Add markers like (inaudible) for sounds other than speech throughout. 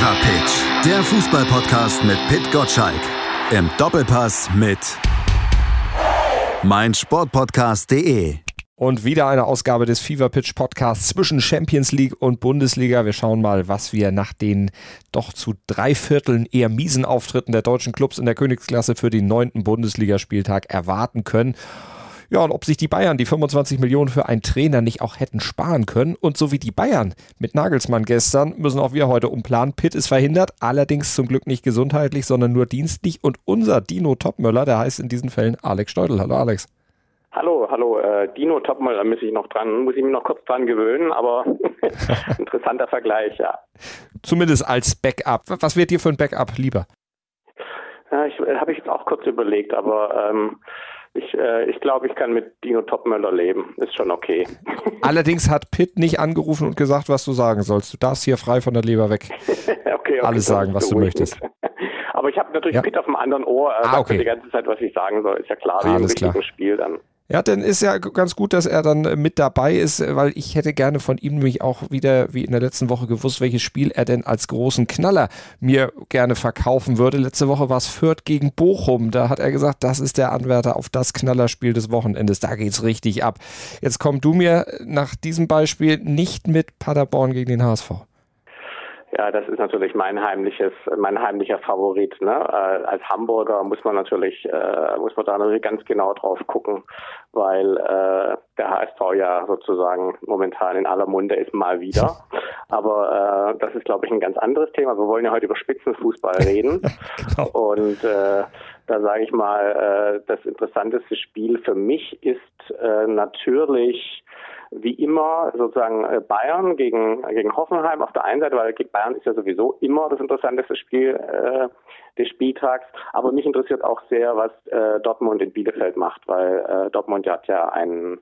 Fever Pitch, der Fußballpodcast mit Pit Gottschalk. Im Doppelpass mit meinsportpodcast.de. Und wieder eine Ausgabe des Fever Pitch Podcasts zwischen Champions League und Bundesliga. Wir schauen mal, was wir nach den doch zu drei Vierteln eher miesen Auftritten der deutschen Clubs in der Königsklasse für den neunten Bundesligaspieltag erwarten können. Ja, und ob sich die Bayern die 25 Millionen für einen Trainer nicht auch hätten sparen können. Und so wie die Bayern mit Nagelsmann gestern, müssen auch wir heute umplanen. Pitt ist verhindert, allerdings zum Glück nicht gesundheitlich, sondern nur dienstlich. Und unser Dino Topmöller, der heißt in diesen Fällen Alex Steudel. Hallo Alex. Hallo, hallo, äh, Dino Topmöller muss ich noch dran, muss ich mich noch kurz dran gewöhnen, aber (laughs) interessanter Vergleich, ja. Zumindest als Backup. Was wird dir für ein Backup lieber? Ja, ich äh, habe ich jetzt auch kurz überlegt, aber ähm, ich, äh, ich glaube, ich kann mit Dino Topmöller leben. Ist schon okay. (laughs) Allerdings hat Pitt nicht angerufen und gesagt, was du sagen sollst. Du darfst hier frei von der Leber weg. (laughs) okay, okay, Alles sagen, was du möchtest. (laughs) Aber ich habe natürlich ja. Pitt auf dem anderen Ohr. Äh, ah, okay. die ganze Zeit, was ich sagen soll. Ist ja klar, wie Alles im richtigen Spiel dann. Ja, dann ist ja ganz gut, dass er dann mit dabei ist, weil ich hätte gerne von ihm nämlich auch wieder, wie in der letzten Woche, gewusst, welches Spiel er denn als großen Knaller mir gerne verkaufen würde. Letzte Woche war es Fürth gegen Bochum. Da hat er gesagt, das ist der Anwärter auf das Knallerspiel des Wochenendes. Da geht's richtig ab. Jetzt komm du mir nach diesem Beispiel nicht mit Paderborn gegen den HSV. Ja, das ist natürlich mein heimliches, mein heimlicher Favorit. Ne? Äh, als Hamburger muss man natürlich, äh, muss man da natürlich ganz genau drauf gucken, weil äh, der HSV ja sozusagen momentan in aller Munde ist mal wieder. (laughs) Aber äh, das ist, glaube ich, ein ganz anderes Thema. Wir wollen ja heute über Spitzenfußball (laughs) reden. genau. Und äh, da sage ich mal, äh, das interessanteste Spiel für mich ist äh, natürlich wie immer sozusagen äh, Bayern gegen, gegen Hoffenheim auf der einen Seite, weil Bayern ist ja sowieso immer das interessanteste Spiel äh, des Spieltags. Aber mich interessiert auch sehr, was äh, Dortmund in Bielefeld macht, weil äh, Dortmund hat ja einen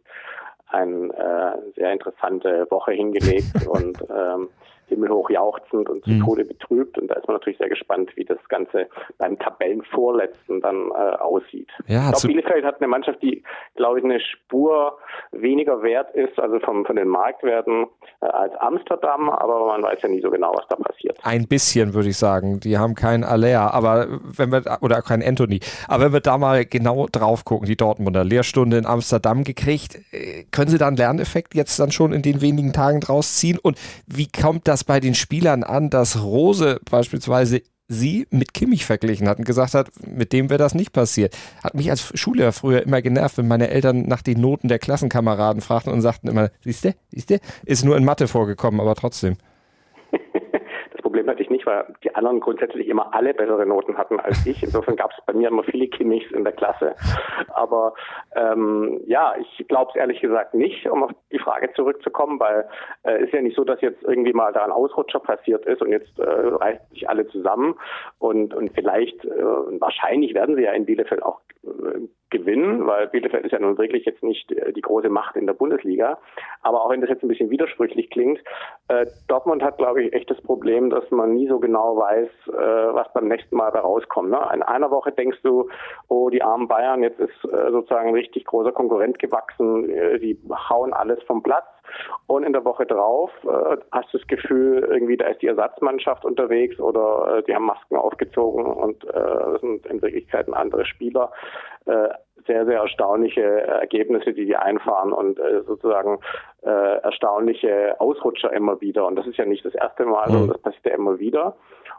eine äh, sehr interessante Woche hingelegt (laughs) und ähm, himmelhoch jauchzend und zu mhm. Tode betrübt. Und da ist man natürlich sehr gespannt, wie das Ganze beim Tabellenvorletzten dann äh, aussieht. Ja, ich glaube, Bielefeld hat eine Mannschaft, die, glaube ich, eine Spur weniger wert ist, also vom, von den Marktwerten äh, als Amsterdam, aber man weiß ja nie so genau, was da passiert. Ein bisschen, würde ich sagen. Die haben keinen Aller, aber wenn wir, oder keinen Anthony. Aber wenn wir da mal genau drauf gucken, die Dortmunder Lehrstunde in Amsterdam gekriegt, äh, können sie da einen Lerneffekt jetzt dann schon in den wenigen Tagen draus ziehen? Und wie kommt das das bei den Spielern an, dass Rose beispielsweise sie mit Kimmich verglichen hat und gesagt hat, mit dem wäre das nicht passiert. Hat mich als Schüler früher immer genervt, wenn meine Eltern nach den Noten der Klassenkameraden fragten und sagten immer, siehste, siehste, ist nur in Mathe vorgekommen, aber trotzdem. Weil die anderen grundsätzlich immer alle bessere Noten hatten als ich. Insofern gab es bei mir immer viele Kimmichs in der Klasse. Aber ähm, ja, ich glaube es ehrlich gesagt nicht, um auf die Frage zurückzukommen, weil äh, ist ja nicht so, dass jetzt irgendwie mal da ein Ausrutscher passiert ist und jetzt äh, reißen sich alle zusammen und, und vielleicht, äh, wahrscheinlich werden sie ja in Bielefeld auch äh, gewinnen, weil Bielefeld ist ja nun wirklich jetzt nicht äh, die große Macht in der Bundesliga. Aber auch wenn das jetzt ein bisschen widersprüchlich klingt, äh, Dortmund hat, glaube ich, echt das Problem, dass man nie so genau weiß, äh, was beim nächsten Mal da rauskommt. Ne? In einer Woche denkst du, oh, die armen Bayern, jetzt ist äh, sozusagen ein richtig großer Konkurrent gewachsen, äh, die hauen alles vom Platz. Und in der Woche drauf äh, hast du das Gefühl, irgendwie da ist die Ersatzmannschaft unterwegs oder äh, die haben Masken aufgezogen und äh, sind in Wirklichkeit andere Spieler. Äh, sehr, sehr erstaunliche Ergebnisse, die die einfahren und äh, sozusagen äh, erstaunliche Ausrutscher immer wieder. Und das ist ja nicht das erste Mal, sondern mhm. das passiert ja immer wieder.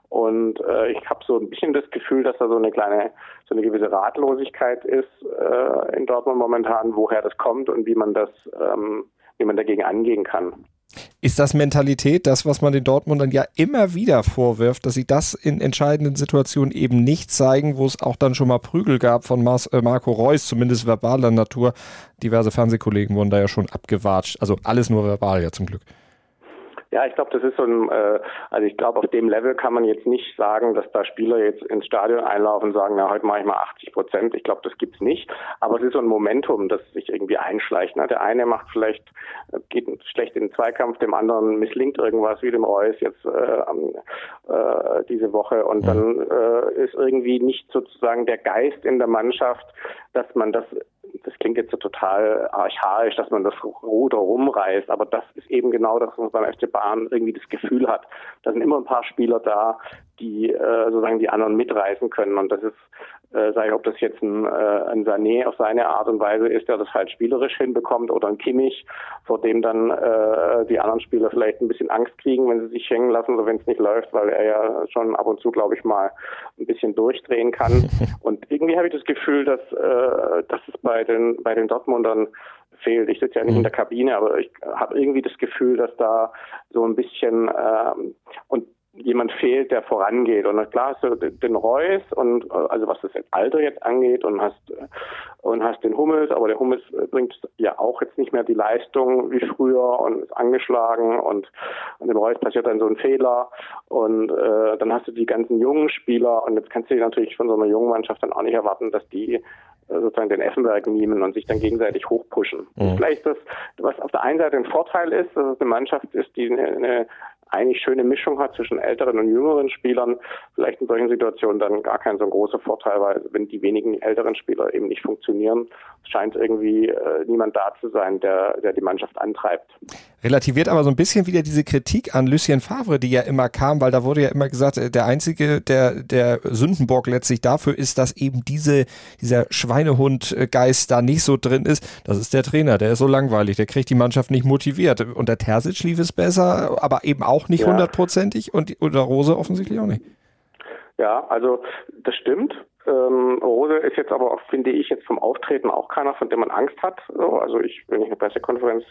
Und äh, ich habe so ein bisschen das Gefühl, dass da so eine kleine, so eine gewisse Ratlosigkeit ist äh, in Dortmund momentan, woher das kommt und wie man das ähm, wie man dagegen angehen kann. Ist das Mentalität, das, was man den Dortmundern ja immer wieder vorwirft, dass sie das in entscheidenden Situationen eben nicht zeigen, wo es auch dann schon mal Prügel gab von äh, Marco Reus, zumindest verbaler Natur. Diverse Fernsehkollegen wurden da ja schon abgewatscht. Also alles nur verbal ja zum Glück. Ja, ich glaube, das ist so ein, äh, also ich glaube, auf dem Level kann man jetzt nicht sagen, dass da Spieler jetzt ins Stadion einlaufen und sagen, na, heute mache ich mal 80 Prozent. Ich glaube, das gibt's nicht. Aber es ist so ein Momentum, das sich irgendwie einschleicht. Ne? Der eine macht vielleicht, geht schlecht in den Zweikampf, dem anderen misslingt irgendwas, wie dem Reus jetzt äh, äh, diese Woche. Und dann äh, ist irgendwie nicht sozusagen der Geist in der Mannschaft, dass man das das klingt jetzt so total archaisch, dass man das Ruder rumreißt, aber das ist eben genau das, was man beim FC Bayern irgendwie das Gefühl hat. Da sind immer ein paar Spieler da, die äh, sozusagen die anderen mitreißen können. Und das ist, äh, sage ich, ob das jetzt ein, äh, ein Sané auf seine Art und Weise ist, der das halt spielerisch hinbekommt, oder ein Kimmich, vor dem dann äh, die anderen Spieler vielleicht ein bisschen Angst kriegen, wenn sie sich hängen lassen oder wenn es nicht läuft, weil er ja schon ab und zu, glaube ich, mal ein bisschen durchdrehen kann. (laughs) Und irgendwie habe ich das Gefühl, dass, äh, dass es bei den, bei den Dortmundern fehlt. Ich sitze ja nicht in der Kabine, aber ich habe irgendwie das Gefühl, dass da so ein bisschen ähm, und jemand fehlt, der vorangeht. Und klar hast du den Reus und also was das Alter jetzt angeht und hast und hast den Hummels, aber der Hummels bringt ja auch jetzt nicht mehr die Leistung wie früher und ist angeschlagen und, und dem Reus passiert dann so ein Fehler und äh, dann hast du die ganzen jungen Spieler und jetzt kannst du natürlich von so einer jungen Mannschaft dann auch nicht erwarten, dass die äh, sozusagen den Effenberg nehmen und sich dann gegenseitig hochpushen. Mhm. Vielleicht das, was auf der einen Seite ein Vorteil ist, dass es eine Mannschaft ist, die eine, eine eigentlich schöne Mischung hat zwischen älteren und jüngeren Spielern, vielleicht in solchen Situationen dann gar kein so großer Vorteil, weil wenn die wenigen älteren Spieler eben nicht funktionieren, scheint irgendwie äh, niemand da zu sein, der, der die Mannschaft antreibt. Relativiert aber so ein bisschen wieder diese Kritik an Lucien Favre, die ja immer kam, weil da wurde ja immer gesagt, äh, der einzige, der, der Sündenbock letztlich dafür ist, dass eben diese, dieser Schweinehundgeist da nicht so drin ist. Das ist der Trainer, der ist so langweilig, der kriegt die Mannschaft nicht motiviert. Unter Terzic lief es besser, aber eben auch nicht hundertprozentig ja. und unter Rose offensichtlich auch nicht. Ja, also das stimmt. Ähm, Rose ist jetzt aber auch, finde ich, jetzt vom Auftreten auch keiner, von dem man Angst hat. So, also ich, wenn ich eine Pressekonferenz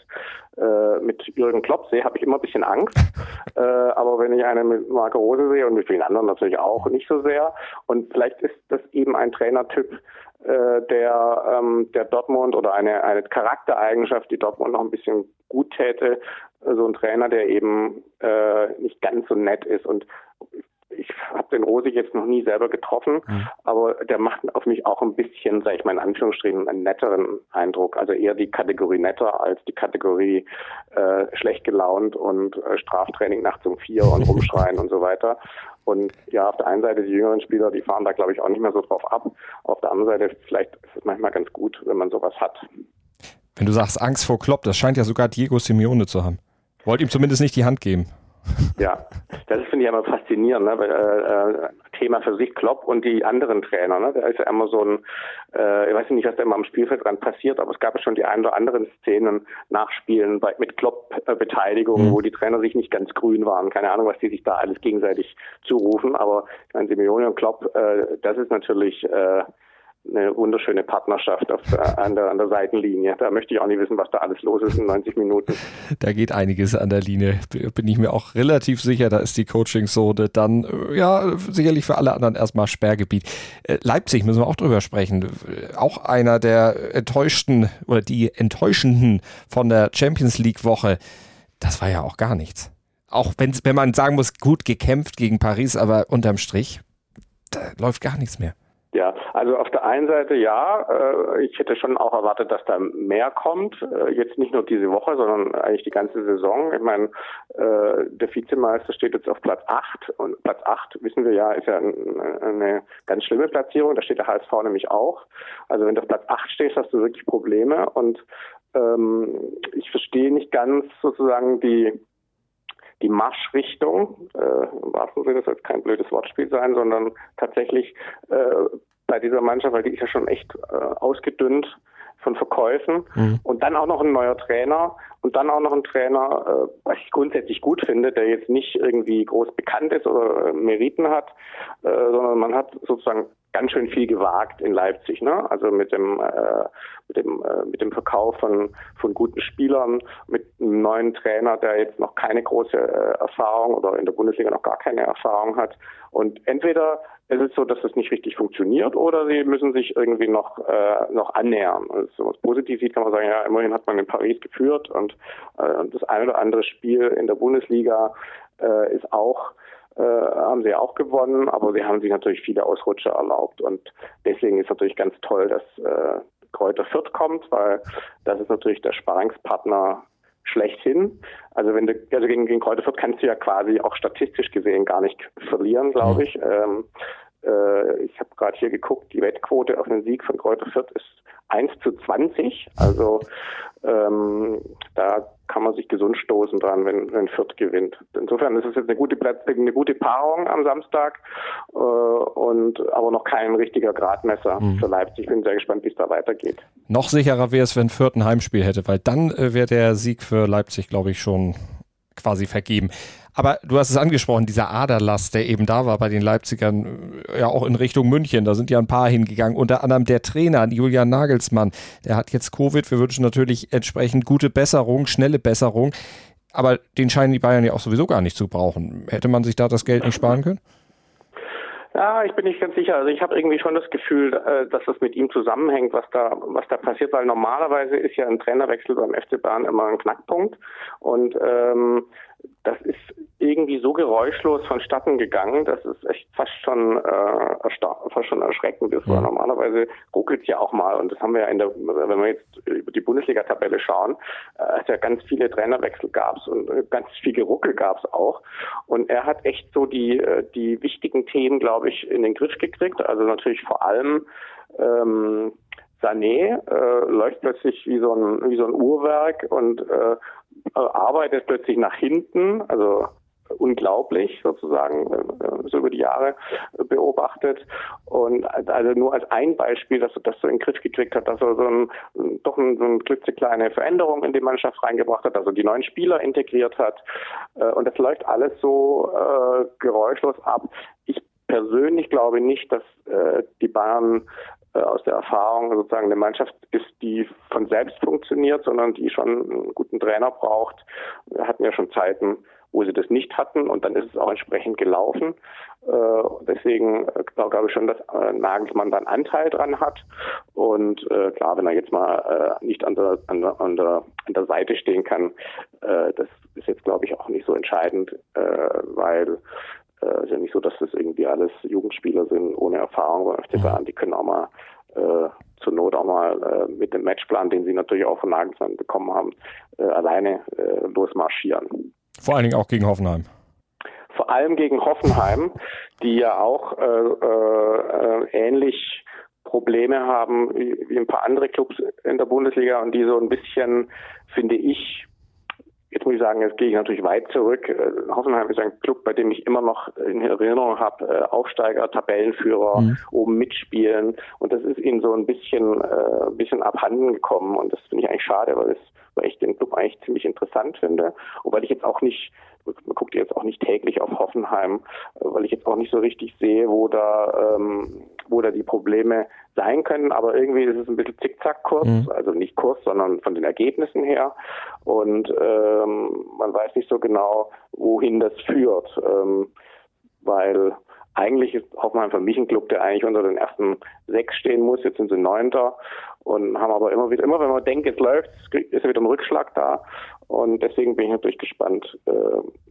äh, mit Jürgen Klopp sehe, habe ich immer ein bisschen Angst. (laughs) äh, aber wenn ich eine mit Marco Rose sehe und mit vielen anderen natürlich auch nicht so sehr. Und vielleicht ist das eben ein Trainertyp, äh, der, ähm, der Dortmund oder eine, eine Charaktereigenschaft, die Dortmund noch ein bisschen gut täte, so ein Trainer, der eben äh, nicht ganz so nett ist und ich habe den Rosig jetzt noch nie selber getroffen, mhm. aber der macht auf mich auch ein bisschen, sage ich mal in Anführungsstrichen, einen netteren Eindruck. Also eher die Kategorie netter als die Kategorie äh, schlecht gelaunt und äh, Straftraining nachts um vier und rumschreien und so weiter. Und ja, auf der einen Seite die jüngeren Spieler, die fahren da glaube ich auch nicht mehr so drauf ab. Auf der anderen Seite vielleicht ist es manchmal ganz gut, wenn man sowas hat. Wenn du sagst Angst vor Klopp, das scheint ja sogar Diego Simeone zu haben. Wollt ihm zumindest nicht die Hand geben. Ja, das finde ich immer faszinierend. Ne? Weil, äh, Thema für sich Klopp und die anderen Trainer. Ne? Da ist ja immer so ein, äh, ich weiß nicht, was da immer am Spielfeld dran passiert, aber es gab ja schon die ein oder anderen Szenen, Nachspielen bei, mit Klopp-Beteiligung, mhm. wo die Trainer sich nicht ganz grün waren. Keine Ahnung, was die sich da alles gegenseitig zurufen, aber ich meine, Simeone und Klopp, äh, das ist natürlich äh, eine wunderschöne Partnerschaft auf der, an, der, an der Seitenlinie. Da möchte ich auch nicht wissen, was da alles los ist in 90 Minuten. (laughs) Da geht einiges an der Linie, bin ich mir auch relativ sicher. Da ist die Coaching-Sode dann, äh, ja, sicherlich für alle anderen erstmal Sperrgebiet. Äh, Leipzig müssen wir auch drüber sprechen. Auch einer der enttäuschten oder die enttäuschenden von der Champions League-Woche. Das war ja auch gar nichts. Auch wenn, wenn man sagen muss, gut gekämpft gegen Paris, aber unterm Strich, da läuft gar nichts mehr. Also auf der einen Seite ja, äh, ich hätte schon auch erwartet, dass da mehr kommt. Äh, jetzt nicht nur diese Woche, sondern eigentlich die ganze Saison. Ich meine, äh, der Vizemeister steht jetzt auf Platz 8 und Platz 8, wissen wir ja, ist ja eine ganz schlimme Platzierung. Da steht der HSV nämlich auch. Also wenn du auf Platz 8 stehst, hast du wirklich Probleme und ähm, ich verstehe nicht ganz sozusagen die die Marschrichtung, äh, im wahrsten Sinne soll es kein blödes Wortspiel sein, sondern tatsächlich äh, bei dieser Mannschaft, weil die ist ja schon echt äh, ausgedünnt von Verkäufen mhm. und dann auch noch ein neuer Trainer und dann auch noch ein Trainer, äh, was ich grundsätzlich gut finde, der jetzt nicht irgendwie groß bekannt ist oder äh, Meriten hat, äh, sondern man hat sozusagen ganz schön viel gewagt in Leipzig, ne? Also mit dem äh, mit dem äh, mit dem Verkauf von von guten Spielern, mit einem neuen Trainer, der jetzt noch keine große äh, Erfahrung oder in der Bundesliga noch gar keine Erfahrung hat. Und entweder ist es so, dass es nicht richtig funktioniert oder sie müssen sich irgendwie noch äh, noch annähern. Also wenn man es positiv sieht, kann man sagen, ja, immerhin hat man in Paris geführt und äh, das eine oder andere Spiel in der Bundesliga äh, ist auch äh, haben sie auch gewonnen, aber sie haben sich natürlich viele Ausrutscher erlaubt und deswegen ist natürlich ganz toll, dass äh, Kräuter Fürth kommt, weil das ist natürlich der Sparingspartner schlechthin. Also wenn du also gegen, gegen Kräuter Fürth kannst du ja quasi auch statistisch gesehen gar nicht verlieren, glaube ich. Ähm, äh, ich habe gerade hier geguckt, die Wettquote auf den Sieg von Kräuter Fürth ist 1 zu 20. Also ähm, da kann man sich gesund stoßen dran, wenn, wenn Fürth gewinnt. Insofern ist es jetzt eine gute, eine gute Paarung am Samstag äh, und aber noch kein richtiger Gradmesser mhm. für Leipzig. Ich bin sehr gespannt, wie es da weitergeht. Noch sicherer wäre es, wenn Fürth ein Heimspiel hätte, weil dann äh, wäre der Sieg für Leipzig, glaube ich, schon quasi vergeben. Aber du hast es angesprochen, dieser Aderlass, der eben da war bei den Leipzigern, ja auch in Richtung München, da sind ja ein paar hingegangen, unter anderem der Trainer, Julian Nagelsmann, der hat jetzt Covid, wir wünschen natürlich entsprechend gute Besserung, schnelle Besserung, aber den scheinen die Bayern ja auch sowieso gar nicht zu brauchen. Hätte man sich da das Geld nicht sparen können? Ja, ich bin nicht ganz sicher. Also ich habe irgendwie schon das Gefühl, äh, dass das mit ihm zusammenhängt, was da, was da passiert, weil normalerweise ist ja ein Trainerwechsel beim FC Bayern immer ein Knackpunkt. Und ähm, das ist irgendwie so geräuschlos vonstatten gegangen, dass es echt fast schon äh, fast schon erschreckend ist, weil normalerweise ruckelt es ja auch mal. Und das haben wir ja in der, wenn wir jetzt über die Bundesliga-Tabelle schauen, äh, es ja ganz viele Trainerwechsel gab's und ganz viel Geruckel gab's auch. Und er hat echt so die äh, die wichtigen Themen, glaube ich, in den Griff gekriegt, also natürlich vor allem ähm, Sané äh, läuft plötzlich wie so ein wie so ein Uhrwerk und äh, arbeitet plötzlich nach hinten, also unglaublich sozusagen äh, so über die Jahre beobachtet und also nur als ein Beispiel, dass er das so in den Griff gekriegt hat, dass er so ein, doch ein, so eine klitzekleine Veränderung in die Mannschaft reingebracht hat, also die neuen Spieler integriert hat äh, und das läuft alles so äh, geräuschlos ab. Ich persönlich glaube nicht, dass äh, die Bayern äh, aus der Erfahrung sozusagen eine Mannschaft ist, die von selbst funktioniert, sondern die schon einen guten Trainer braucht. Wir hatten ja schon Zeiten, wo sie das nicht hatten und dann ist es auch entsprechend gelaufen. Äh, deswegen äh, glaube ich schon, dass äh, Nagelsmann dann Anteil dran hat. Und äh, klar, wenn er jetzt mal äh, nicht an der, an, der, an, der, an der Seite stehen kann, äh, das ist jetzt glaube ich auch nicht so entscheidend, äh, weil äh, ist ja nicht so, dass das irgendwie alles Jugendspieler sind ohne Erfahrung beim FC Bayern. Die können auch mal äh, zur Not auch mal äh, mit dem Matchplan, den sie natürlich auch von Nagelsmann bekommen haben, äh, alleine äh, losmarschieren. Vor allen Dingen auch gegen Hoffenheim. Vor allem gegen Hoffenheim, die ja auch äh, äh, ähnlich Probleme haben wie, wie ein paar andere Clubs in der Bundesliga und die so ein bisschen, finde ich, Jetzt muss ich sagen, jetzt gehe ich natürlich weit zurück. Äh, Hoffenheim ist ein Club, bei dem ich immer noch in Erinnerung habe, äh, Aufsteiger, Tabellenführer, mhm. oben mitspielen. Und das ist ihnen so ein bisschen, äh, ein bisschen abhanden gekommen. Und das finde ich eigentlich schade, weil, es, weil ich den Club eigentlich ziemlich interessant finde. Und weil ich jetzt auch nicht, man guckt jetzt auch nicht täglich auf Hoffenheim, weil ich jetzt auch nicht so richtig sehe, wo da, ähm, wo da die Probleme sein können, aber irgendwie ist es ein bisschen Zickzackkurs, mhm. also nicht Kurs, sondern von den Ergebnissen her. Und ähm, man weiß nicht so genau, wohin das führt, ähm, weil eigentlich ist Hoffenheim für mich ein Club, der eigentlich unter den ersten sechs stehen muss. Jetzt sind sie Neunter und haben aber immer wieder, immer wenn man denkt, es läuft, ist wieder ein Rückschlag da. Und deswegen bin ich natürlich gespannt äh,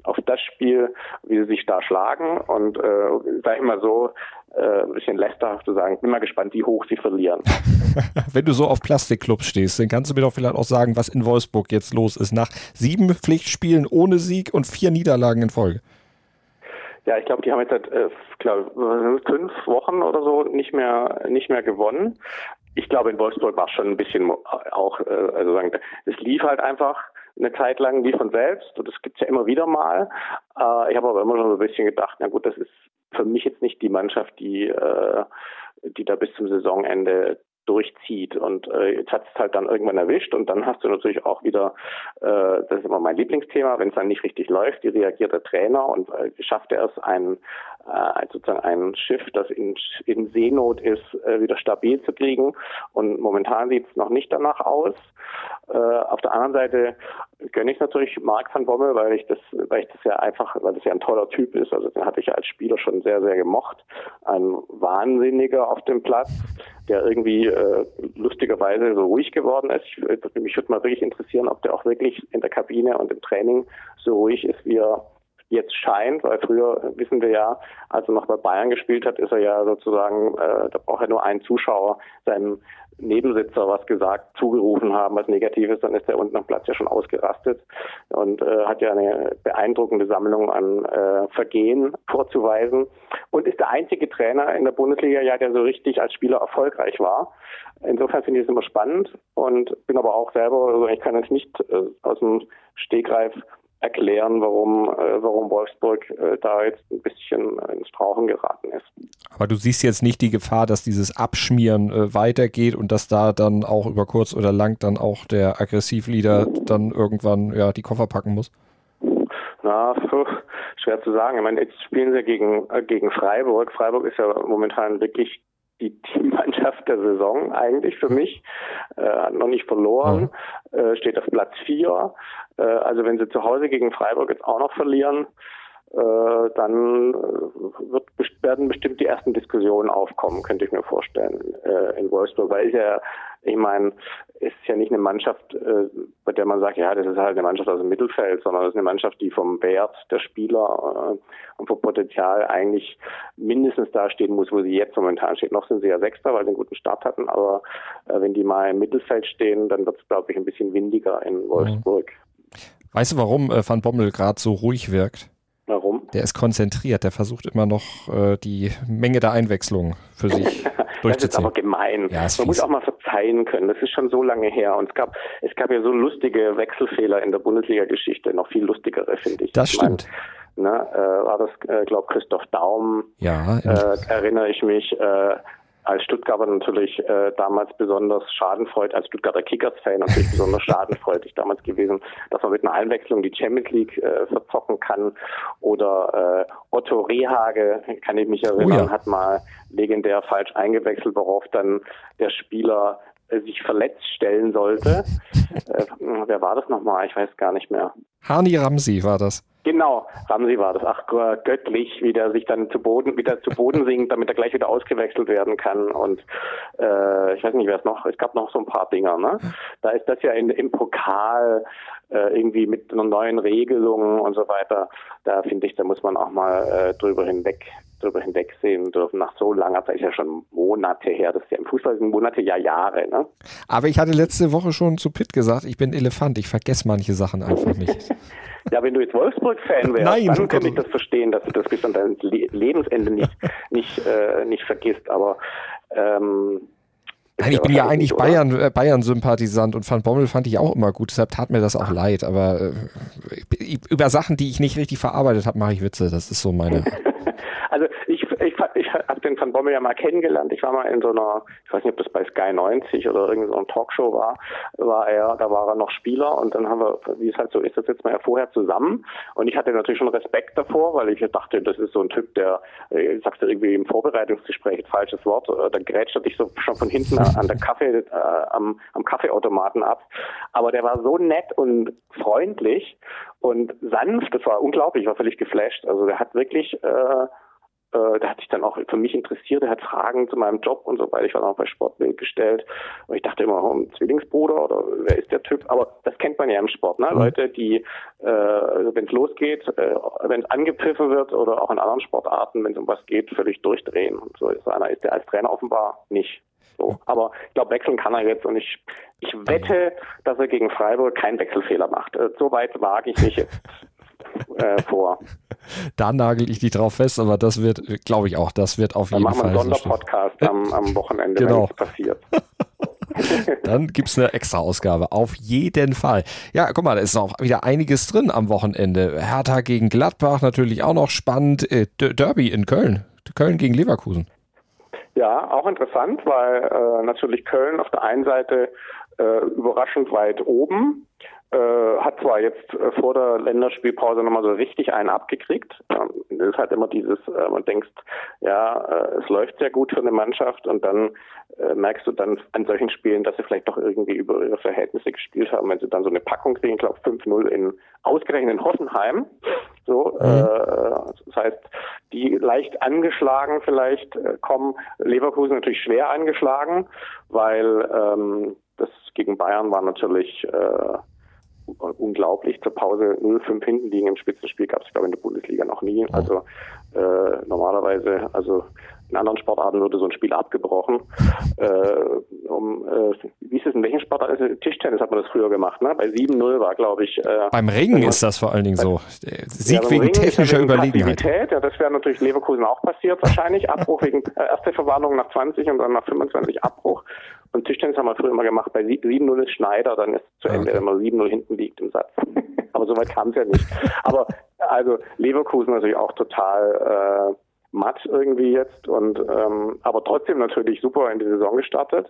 auf das Spiel, wie sie sich da schlagen. Und äh, sag ich mal so, äh, ein bisschen lästerhaft zu sagen, bin mal gespannt, wie hoch sie verlieren. (laughs) Wenn du so auf Plastikclubs stehst, dann kannst du mir doch vielleicht auch sagen, was in Wolfsburg jetzt los ist. Nach sieben Pflichtspielen ohne Sieg und vier Niederlagen in Folge. Ja, ich glaube, die haben jetzt seit äh, glaub, fünf Wochen oder so nicht mehr nicht mehr gewonnen. Ich glaube, in Wolfsburg war es schon ein bisschen auch, äh, also sagen, es lief halt einfach eine Zeit lang wie von selbst und das gibt's ja immer wieder mal. Äh, ich habe aber immer schon so ein bisschen gedacht, na gut, das ist für mich jetzt nicht die Mannschaft, die, äh, die da bis zum Saisonende durchzieht. Und äh, jetzt hat es halt dann irgendwann erwischt und dann hast du natürlich auch wieder, äh, das ist immer mein Lieblingsthema, wenn es dann nicht richtig läuft, wie reagiert der Trainer und äh, schafft er es, ein, äh, sozusagen ein Schiff, das in, in Seenot ist, äh, wieder stabil zu kriegen. Und momentan sieht es noch nicht danach aus. Äh, auf der anderen Seite gönne ich natürlich Marc van Bommel, weil ich das, weil ich das ja einfach, weil das ja ein toller Typ ist. Also den hatte ich ja als Spieler schon sehr, sehr gemocht. Ein Wahnsinniger auf dem Platz, der irgendwie äh, lustigerweise so ruhig geworden ist. Ich, mich würde mal wirklich interessieren, ob der auch wirklich in der Kabine und im Training so ruhig ist, wie er jetzt scheint, weil früher wissen wir ja, als er noch bei Bayern gespielt hat, ist er ja sozusagen, äh, da braucht er nur einen Zuschauer seinem Nebensitzer was gesagt, zugerufen haben, was Negatives, dann ist er unten am Platz ja schon ausgerastet und äh, hat ja eine beeindruckende Sammlung an äh, Vergehen vorzuweisen und ist der einzige Trainer in der Bundesliga, ja, der so richtig als Spieler erfolgreich war. Insofern finde ich es immer spannend und bin aber auch selber, also ich kann jetzt nicht äh, aus dem Stegreif erklären, warum, äh, warum Wolfsburg äh, da jetzt ein bisschen ins Strauchen geraten ist. Aber du siehst jetzt nicht die Gefahr, dass dieses Abschmieren äh, weitergeht und dass da dann auch über kurz oder lang dann auch der Aggressivleader dann irgendwann ja die Koffer packen muss? Na, schwer zu sagen. Ich meine, jetzt spielen sie gegen, äh, gegen Freiburg. Freiburg ist ja momentan wirklich die Teammannschaft der Saison eigentlich für mich. Äh, hat noch nicht verloren, mhm. äh, steht auf Platz 4. Äh, also wenn sie zu Hause gegen Freiburg jetzt auch noch verlieren, äh, dann äh, wird, werden bestimmt die ersten Diskussionen aufkommen, könnte ich mir vorstellen, äh, in Wolfsburg. Weil ist ja, ich meine, ist ja nicht eine Mannschaft, äh, bei der man sagt, ja, das ist halt eine Mannschaft aus dem Mittelfeld, sondern das ist eine Mannschaft, die vom Wert der Spieler und vom Potenzial eigentlich mindestens da stehen muss, wo sie jetzt momentan steht. Noch sind sie ja Sechster, weil sie einen guten Start hatten, aber wenn die mal im Mittelfeld stehen, dann wird es, glaube ich, ein bisschen windiger in mhm. Weißt du, warum äh, Van Bommel gerade so ruhig wirkt? Warum? Der ist konzentriert, der versucht immer noch äh, die Menge der Einwechslung für sich durchzuziehen. (laughs) das ist aber gemein. Ja, Man muss auch mal verzeihen können. Das ist schon so lange her. Und es gab, es gab ja so lustige Wechselfehler in der Bundesliga-Geschichte, noch viel lustigere, finde ich. Das ich stimmt. Mein, ne, äh, war das, äh, glaube Christoph Daum, ja, äh, erinnere ich mich, äh, als Stuttgarter natürlich äh, damals besonders schadenfreudig, als Stuttgarter Kickers-Fan natürlich besonders schadenfreudig damals gewesen, dass man mit einer Einwechslung die Champions League äh, verzocken kann. Oder äh, Otto Rehage, kann ich mich erinnern, oh ja. hat mal legendär falsch eingewechselt, worauf dann der Spieler äh, sich verletzt stellen sollte. (laughs) äh, wer war das nochmal? Ich weiß gar nicht mehr. Hani Ramsi war das. Genau, Ramsi war das. Ach, göttlich, wie der sich dann zu Boden, wieder zu Boden sinkt, damit er gleich wieder ausgewechselt werden kann. Und äh, ich weiß nicht, wer es noch, es gab noch so ein paar Dinger, ne? Da ist das ja in, im Pokal äh, irgendwie mit einer neuen Regelung und so weiter. Da finde ich, da muss man auch mal äh, drüber hinweg drüber hinwegsehen dürfen. Nach so langer Zeit ist ja schon Monate her. Das ist ja im Fußball sind Monate, ja Jahre. Ne? Aber ich hatte letzte Woche schon zu Pitt gesagt, ich bin Elefant. Ich vergesse manche Sachen einfach nicht. (laughs) Ja, wenn du jetzt Wolfsburg-Fan wärst, Nein, dann könnte ich das verstehen, dass du das bis an dein Lebensende nicht, (laughs) nicht, äh, nicht vergisst. Aber ähm, Nein, ich bin ja eigentlich Bayern, äh, Bayern-Sympathisant und Van Bommel fand ich auch immer gut, deshalb tat mir das auch leid. Aber äh, über Sachen, die ich nicht richtig verarbeitet habe, mache ich Witze. Das ist so meine. (laughs) (laughs) also ich, ich, ich habe den Van Bommel ja mal kennengelernt. Ich war mal in so einer, ich weiß nicht, ob das bei Sky 90 oder irgendeiner so Talkshow war, war er, da war er noch Spieler und dann haben wir, wie es halt so ist, das jetzt mal ja vorher zusammen. Und ich hatte natürlich schon Respekt davor, weil ich dachte, das ist so ein Typ, der, äh, sagst du irgendwie im Vorbereitungsgespräch, falsches Wort, äh, da grätscht er dich so schon von hinten an der Kaffee, äh, am, am Kaffeeautomaten ab. Aber der war so nett und freundlich und sanft, das war unglaublich, ich war völlig geflasht. Also der hat wirklich äh, äh, der hat sich dann auch für mich interessiert, er hat Fragen zu meinem Job und so weiter. Ich war dann auch bei Sportbild gestellt. Und ich dachte immer, oh, ein Zwillingsbruder oder wer ist der Typ? Aber das kennt man ja im Sport, ne? Mhm. Leute, die, äh, wenn es losgeht, äh, wenn es angepfiffen wird oder auch in anderen Sportarten, wenn es um was geht, völlig durchdrehen. Und so ist einer ist der als Trainer offenbar nicht. So. Aber ich glaube, wechseln kann er jetzt und ich, ich wette, dass er gegen Freiburg keinen Wechselfehler macht. Äh, so weit wage ich mich jetzt (laughs) äh, vor. Da nagel ich dich drauf fest, aber das wird, glaube ich auch, das wird auf Dann jeden Fall. Dann machen wir einen Sonderpodcast am, am Wochenende, genau. wenn es passiert. (laughs) Dann gibt es eine extra Ausgabe. Auf jeden Fall. Ja, guck mal, da ist noch wieder einiges drin am Wochenende. Hertha gegen Gladbach natürlich auch noch spannend. Äh, Derby in Köln. Köln gegen Leverkusen. Ja, auch interessant, weil äh, natürlich Köln auf der einen Seite äh, überraschend weit oben äh, hat zwar jetzt äh, vor der Länderspielpause nochmal so richtig einen abgekriegt. Ähm, das ist halt immer dieses, äh, man denkt, ja, äh, es läuft sehr gut für eine Mannschaft und dann äh, merkst du dann an solchen Spielen, dass sie vielleicht doch irgendwie über ihre Verhältnisse gespielt haben, wenn sie dann so eine Packung kriegen, ich glaube 5-0 in ausgerechnet in Hoffenheim. So, mhm. äh, das heißt, die leicht angeschlagen vielleicht äh, kommen, Leverkusen natürlich schwer angeschlagen, weil ähm, das gegen Bayern war natürlich äh, unglaublich. Zur Pause 0-5 hinten liegen im Spitzenspiel gab es, glaube ich, in der Bundesliga noch nie. Also äh, normalerweise, also in anderen Sportarten würde so ein Spiel abgebrochen. (laughs) Äh, um, äh, wie ist es in welchen Sportarten? Also Tischtennis hat man das früher gemacht, ne? Bei 7-0 war, glaube ich. Äh, beim Ringen ist das vor allen Dingen so. Sieg ja, wegen Ringen technischer ja Überlegenheit. Ja, das wäre natürlich Leverkusen auch passiert wahrscheinlich. (laughs) Abbruch wegen äh, erste Verwarnung nach 20 und dann nach 25 Abbruch. Und Tischtennis haben wir früher immer gemacht. Bei 7-0 ist Schneider, dann ist zu Ende, okay. wenn man 7-0 hinten liegt im Satz. (laughs) Aber so weit kam es ja nicht. Aber also Leverkusen natürlich auch total äh, matt irgendwie jetzt und ähm, aber trotzdem natürlich super in die Saison gestartet.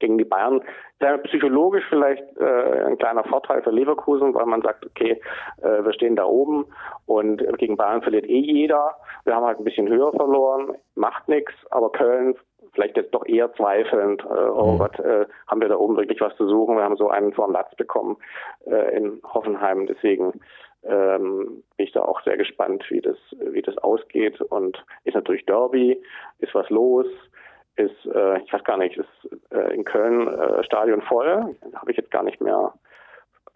Gegen die Bayern ist psychologisch vielleicht äh, ein kleiner Vorteil für Leverkusen, weil man sagt, okay, äh, wir stehen da oben und gegen Bayern verliert eh jeder. Wir haben halt ein bisschen höher verloren, macht nichts, aber Köln vielleicht jetzt doch eher zweifelnd, äh, oh mhm. Gott, äh, haben wir da oben wirklich was zu suchen? Wir haben so einen vor dem Latz bekommen äh, in Hoffenheim, deswegen ähm, bin ich da auch sehr gespannt, wie das, wie das ausgeht. Und ist natürlich Derby, ist was los, ist, äh, ich weiß gar nicht, ist äh, in Köln äh, Stadion voll, habe ich jetzt gar nicht mehr.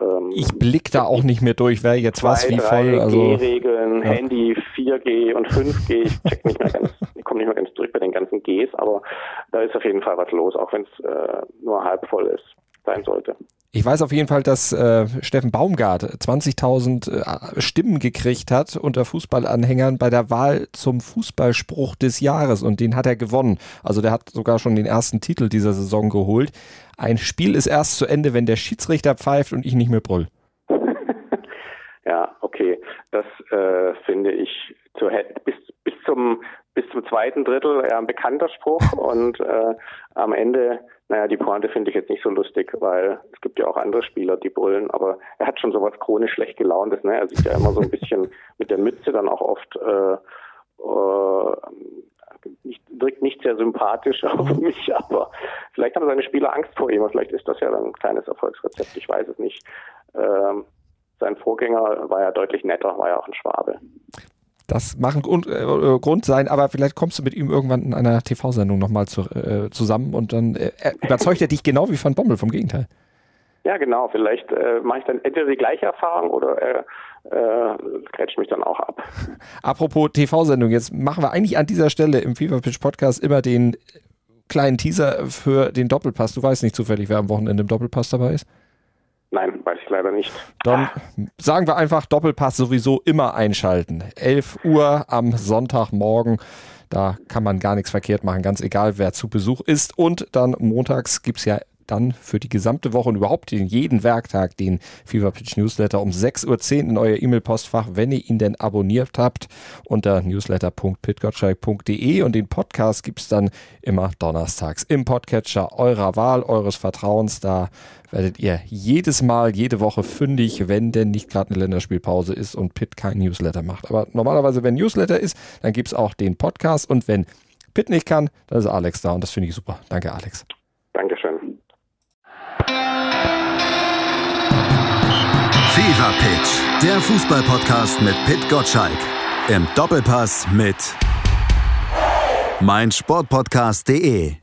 Ähm, ich blick da auch nicht mehr durch, wer jetzt zwei, was wie voll. Also G-Regeln, ja. Handy 4G und 5G, ich check nicht mehr ganz, (laughs) ich komme nicht mehr ganz durch bei den ganzen Gs, aber da ist auf jeden Fall was los, auch wenn es äh, nur halb voll ist, sein sollte. Ich weiß auf jeden Fall, dass äh, Steffen Baumgart 20.000 äh, Stimmen gekriegt hat unter Fußballanhängern bei der Wahl zum Fußballspruch des Jahres und den hat er gewonnen. Also der hat sogar schon den ersten Titel dieser Saison geholt. Ein Spiel ist erst zu Ende, wenn der Schiedsrichter pfeift und ich nicht mehr brüll. (laughs) ja, okay. Das äh, finde ich zu, bis, bis zum bis zum zweiten Drittel eher ein bekannter Spruch (laughs) und äh, am Ende naja, die Pointe finde ich jetzt nicht so lustig, weil es gibt ja auch andere Spieler, die brüllen, aber er hat schon sowas chronisch schlecht gelauntes, ne? Er sieht ja immer so ein bisschen (laughs) mit der Mütze dann auch oft äh, äh, nicht, wirkt nicht sehr sympathisch auf mich, aber vielleicht haben seine Spieler Angst vor ihm, vielleicht ist das ja dann ein kleines Erfolgsrezept, ich weiß es nicht. Ähm, sein Vorgänger war ja deutlich netter, war ja auch ein Schwabe. Das mag ein Grund, äh, äh, Grund, sein, aber vielleicht kommst du mit ihm irgendwann in einer TV-Sendung nochmal zu, äh, zusammen und dann äh, überzeugt er dich genau wie Van Bommel, vom Gegenteil. Ja, genau. Vielleicht äh, mache ich dann entweder die gleiche Erfahrung oder er äh, grätscht mich dann auch ab. (laughs) Apropos TV-Sendung, jetzt machen wir eigentlich an dieser Stelle im FIFA Pitch Podcast immer den kleinen Teaser für den Doppelpass. Du weißt nicht zufällig, wer am Wochenende im Doppelpass dabei ist? Nein, weiß ich leider nicht. Dann sagen wir einfach Doppelpass sowieso immer einschalten. 11 Uhr am Sonntagmorgen. Da kann man gar nichts verkehrt machen, ganz egal, wer zu Besuch ist. Und dann montags gibt es ja dann für die gesamte Woche und überhaupt jeden Werktag den Fever Pitch Newsletter um 6.10 Uhr in euer E-Mail-Postfach, wenn ihr ihn denn abonniert habt, unter newsletter.pitgottschalk.de und den Podcast gibt es dann immer donnerstags im Podcatcher eurer Wahl, eures Vertrauens. Da werdet ihr jedes Mal, jede Woche fündig, wenn denn nicht gerade eine Länderspielpause ist und Pitt kein Newsletter macht. Aber normalerweise, wenn Newsletter ist, dann gibt es auch den Podcast und wenn Pitt nicht kann, dann ist Alex da und das finde ich super. Danke, Alex. Dankeschön. Fever Pitch, der Fußballpodcast mit Pit Gottschalk. Im Doppelpass mit meinsportpodcast.de.